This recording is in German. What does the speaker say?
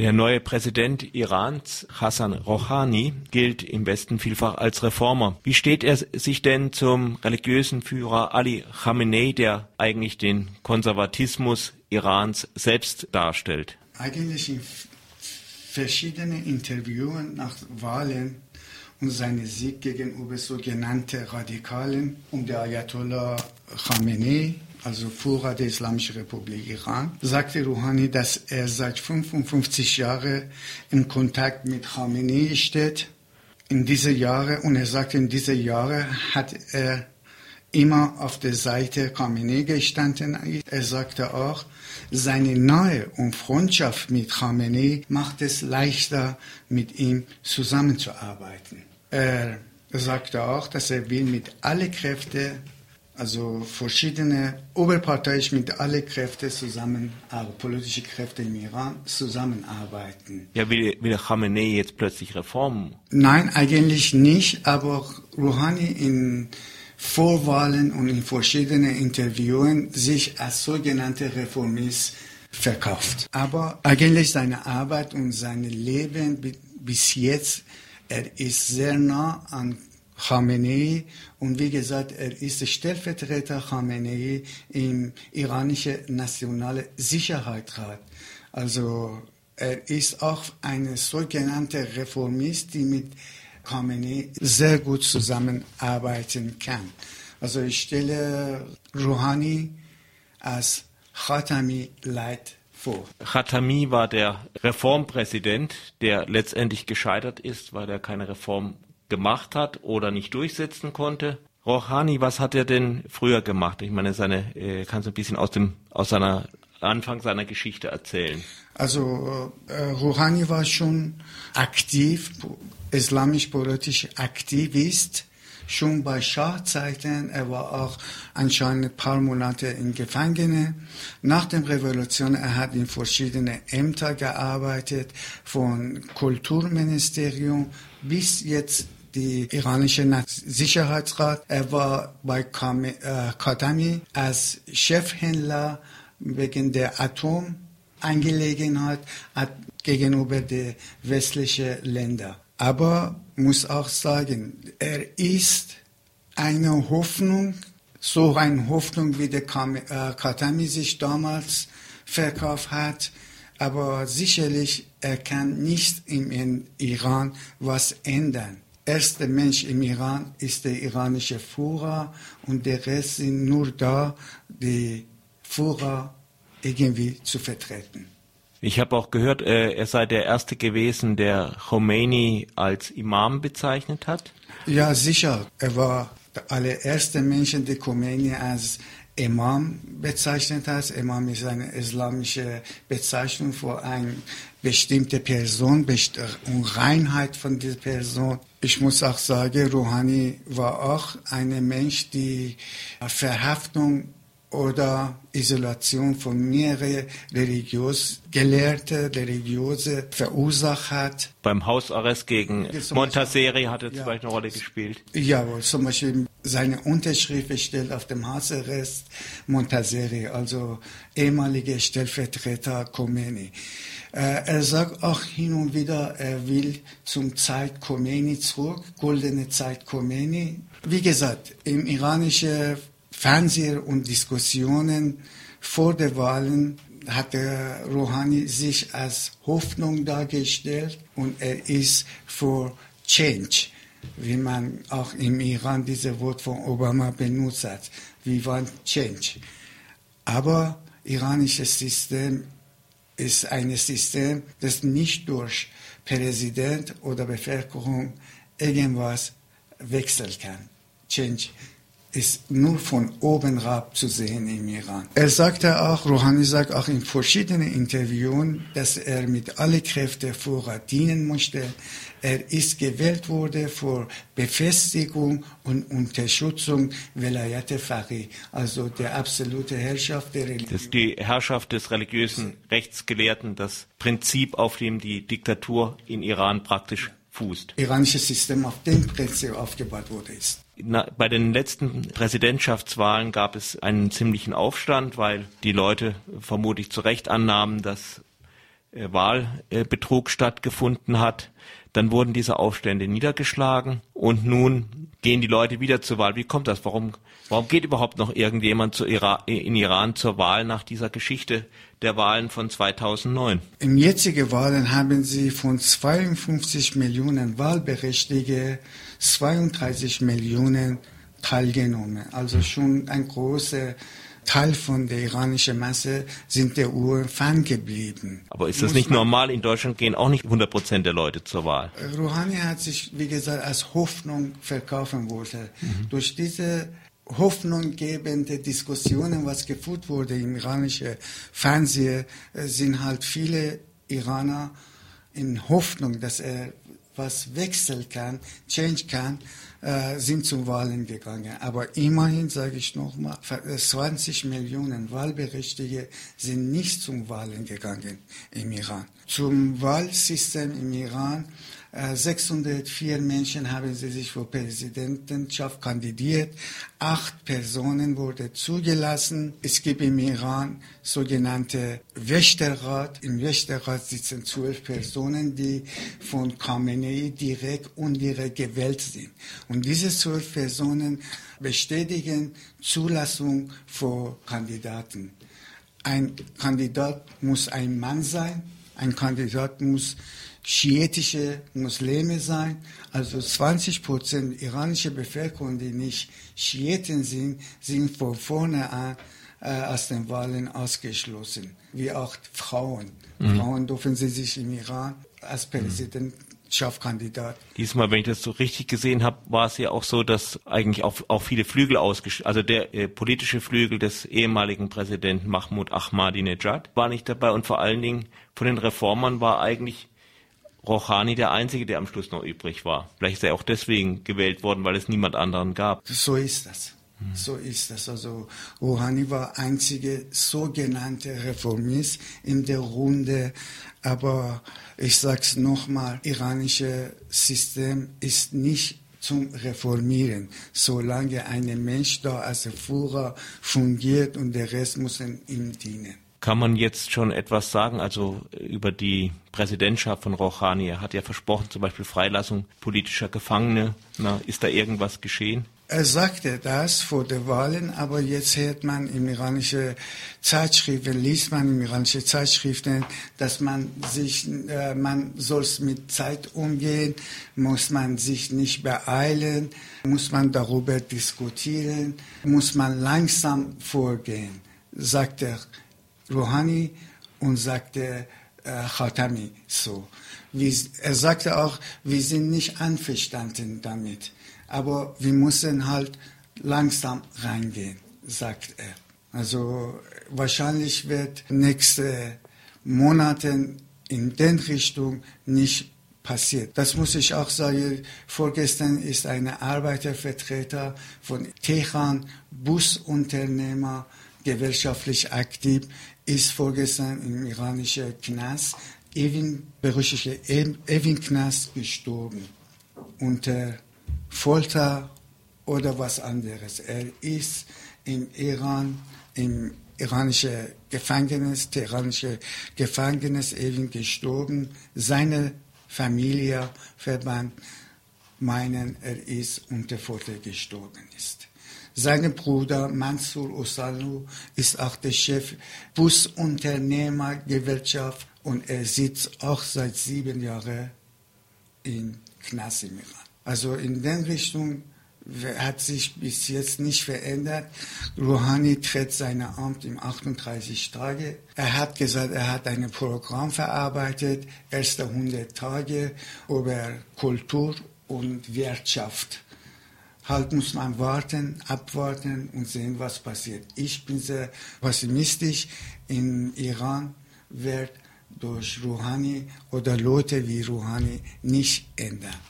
Der neue Präsident Irans, Hassan Rouhani, gilt im Westen vielfach als Reformer. Wie steht er sich denn zum religiösen Führer Ali Khamenei, der eigentlich den Konservatismus Irans selbst darstellt? Eigentlich in verschiedenen Interviews nach Wahlen und seine Sieg gegenüber sogenannten Radikalen und der Ayatollah Khamenei also Führer der Islamischen Republik Iran, sagte Rouhani, dass er seit 55 Jahren in Kontakt mit Khamenei steht. In diese Jahre, und er sagte, in diese Jahre hat er immer auf der Seite Khamenei gestanden. Er sagte auch, seine Nähe und Freundschaft mit Khamenei macht es leichter, mit ihm zusammenzuarbeiten. Er sagte auch, dass er will mit alle Kräfte also verschiedene oberparteiisch mit alle Kräfte zusammen, also politische Kräfte im Iran zusammenarbeiten. Ja, will, will Khamenei jetzt plötzlich Reformen? Nein, eigentlich nicht, aber Rouhani in Vorwahlen und in verschiedenen Interviewen sich als sogenannter Reformist verkauft. Aber eigentlich seine Arbeit und sein Leben bis jetzt, er ist sehr nah an Khamenei und wie gesagt, er ist Stellvertreter Khamenei im iranischen Nationalen Sicherheitsrat. Also er ist auch ein sogenannter Reformist, die mit Khamenei sehr gut zusammenarbeiten kann. Also ich stelle Rouhani als Khatami Leit vor. Khatami war der Reformpräsident, der letztendlich gescheitert ist, weil er keine Reform gemacht hat oder nicht durchsetzen konnte. Rouhani, was hat er denn früher gemacht? Ich meine, seine, äh, kannst du ein bisschen aus dem, aus seiner Anfang seiner Geschichte erzählen? Also äh, Rouhani war schon aktiv, islamisch-politisch Aktivist. Schon bei Schahzeiten, er war auch anscheinend ein paar Monate in Gefängnis. Nach der Revolution, er hat in verschiedenen Ämtern gearbeitet, von Kulturministerium bis jetzt die iranische Sicherheitsrat. Er war bei Khatami als Chefhändler wegen der Atomangelegenheit gegenüber den westlichen Ländern. Aber muss auch sagen, er ist eine Hoffnung, so eine Hoffnung, wie der Khatami sich damals verkauft hat. Aber sicherlich, er kann nicht im Iran was ändern erste Mensch im Iran ist der iranische Führer und der Rest sind nur da, die Führer irgendwie zu vertreten. Ich habe auch gehört, äh, er sei der Erste gewesen, der Khomeini als Imam bezeichnet hat. Ja, sicher. Er war der allererste Mensch, der Khomeini als Imam bezeichnet hat. Imam ist eine islamische Bezeichnung für eine bestimmte Person und Reinheit von dieser Person. Ich muss auch sagen, Rouhani war auch ein Mensch, die Verhaftung oder Isolation von mehreren religiös Gelehrte, Religiöse verursacht hat. Beim Hausarrest gegen Montaseri hat er ja, vielleicht eine Rolle gespielt. Jawohl, zum Beispiel seine Unterschrift steht auf dem Hausarrest Montaseri, also ehemaliger Stellvertreter Khomeini. Äh, er sagt auch hin und wieder, er will zum Zeit Khomeini zurück, goldene Zeit Khomeini. Wie gesagt, im iranischen Fernseher und Diskussionen vor der Wahlen hat der Rouhani sich als Hoffnung dargestellt und er ist für Change, wie man auch im Iran dieses Wort von Obama benutzt hat. Wir wollen Change. Aber iranisches System ist ein System, das nicht durch Präsident oder Bevölkerung irgendwas wechseln kann. Change ist nur von oben herab zu sehen im Iran. Er sagte auch, Rouhani sagt auch in verschiedenen Interviews, dass er mit allen Kräften Vorrat dienen möchte. Er ist gewählt worden für Befestigung und Unterstützung Velayat Faqih, also der absolute Herrschaft der Religion. Das ist die Herrschaft des religiösen Rechtsgelehrten, das Prinzip, auf dem die Diktatur in Iran praktisch fußt. Iranisches System auf dem Prinzip aufgebaut wurde ist. Na, bei den letzten Präsidentschaftswahlen gab es einen ziemlichen Aufstand, weil die Leute vermutlich zu Recht annahmen, dass äh, Wahlbetrug stattgefunden hat. Dann wurden diese Aufstände niedergeschlagen und nun gehen die Leute wieder zur Wahl. Wie kommt das? Warum, warum geht überhaupt noch irgendjemand zu Ira in Iran zur Wahl nach dieser Geschichte der Wahlen von 2009? Im jetzigen Wahlen haben sie von 52 Millionen Wahlberechtigte 32 Millionen teilgenommen. Also schon ein großer Teil von der iranischen Masse sind der Uhr geblieben. Aber ist das Muss nicht normal? In Deutschland gehen auch nicht 100 Prozent der Leute zur Wahl. Rouhani hat sich, wie gesagt, als Hoffnung verkaufen wollen. Mhm. Durch diese hoffnunggebende Diskussionen, was geführt wurde im iranischen Fernsehen, äh, sind halt viele Iraner in Hoffnung, dass er was wechseln kann, change kann, äh, sind zu Wahlen gegangen. Aber immerhin, sage ich nochmal, 20 Millionen Wahlberechtigte sind nicht zum Wahlen gegangen im Iran. Zum Wahlsystem im Iran 604 äh, Menschen haben sie sich für Präsidentenschaft kandidiert. Acht Personen wurden zugelassen. Es gibt im Iran sogenannte Wächterrat. Im Wächterrat sitzen zwölf Personen, die von Khamenei direkt und direkt gewählt sind. Und diese zwölf Personen bestätigen Zulassung für Kandidaten. Ein Kandidat muss ein Mann sein. Ein Kandidat muss schiitische Muslime sein. Also 20 Prozent iranische Bevölkerung, die nicht Schiiten sind, sind von vorne an äh, aus den Wahlen ausgeschlossen. Wie auch Frauen. Mhm. Frauen dürfen sie sich im Iran als Präsident Kandidat. Diesmal, wenn ich das so richtig gesehen habe, war es ja auch so, dass eigentlich auch, auch viele Flügel ausgeschlossen, also der äh, politische Flügel des ehemaligen Präsidenten Mahmoud Ahmadinejad war nicht dabei und vor allen Dingen von den Reformern war eigentlich Rouhani der Einzige, der am Schluss noch übrig war. Vielleicht ist er auch deswegen gewählt worden, weil es niemand anderen gab. So ist das. So ist das. Also Rouhani war einzige sogenannte Reformist in der Runde. Aber ich sage es nochmal, iranische System ist nicht zum Reformieren, solange ein Mensch da als Führer fungiert und der Rest muss ihm dienen. Kann man jetzt schon etwas sagen, also über die Präsidentschaft von Rouhani? Er hat ja versprochen, zum Beispiel Freilassung politischer Gefangene. Na, ist da irgendwas geschehen? Er sagte das vor den Wahlen, aber jetzt hört man in iranischen Zeitschriften, liest man in iranischen Zeitschriften, dass man sich, äh, man soll mit Zeit umgehen, muss man sich nicht beeilen, muss man darüber diskutieren, muss man langsam vorgehen, sagt er. Rouhani und sagte Khatami so. Er sagte auch, wir sind nicht einverstanden damit, aber wir müssen halt langsam reingehen, sagt er. Also wahrscheinlich wird nächste Monate in den Richtung nicht passiert. Das muss ich auch sagen. Vorgestern ist ein Arbeitervertreter von Teheran, Busunternehmer, gewerkschaftlich aktiv, ist vorgestern im iranischen Knast, Evin, berüchtigte Evin Knast gestorben. Unter Folter oder was anderes. Er ist im Iran, im iranischen Gefängnis, iranische Gefängnis Evin gestorben. Seine Familie, Verband meinen, er ist unter Folter gestorben ist. Sein Bruder Mansur Osalu ist auch der Chef Busunternehmergewerkschaft und er sitzt auch seit sieben Jahren in Knast im Iran. Also in der Richtung hat sich bis jetzt nicht verändert. Rouhani tritt sein Amt in 38 Tage. Er hat gesagt, er hat ein Programm verarbeitet, erste 100 Tage über Kultur und Wirtschaft halt muss man warten, abwarten und sehen, was passiert. Ich bin sehr pessimistisch. In Iran wird durch Rouhani oder Leute wie Rouhani nicht ändern.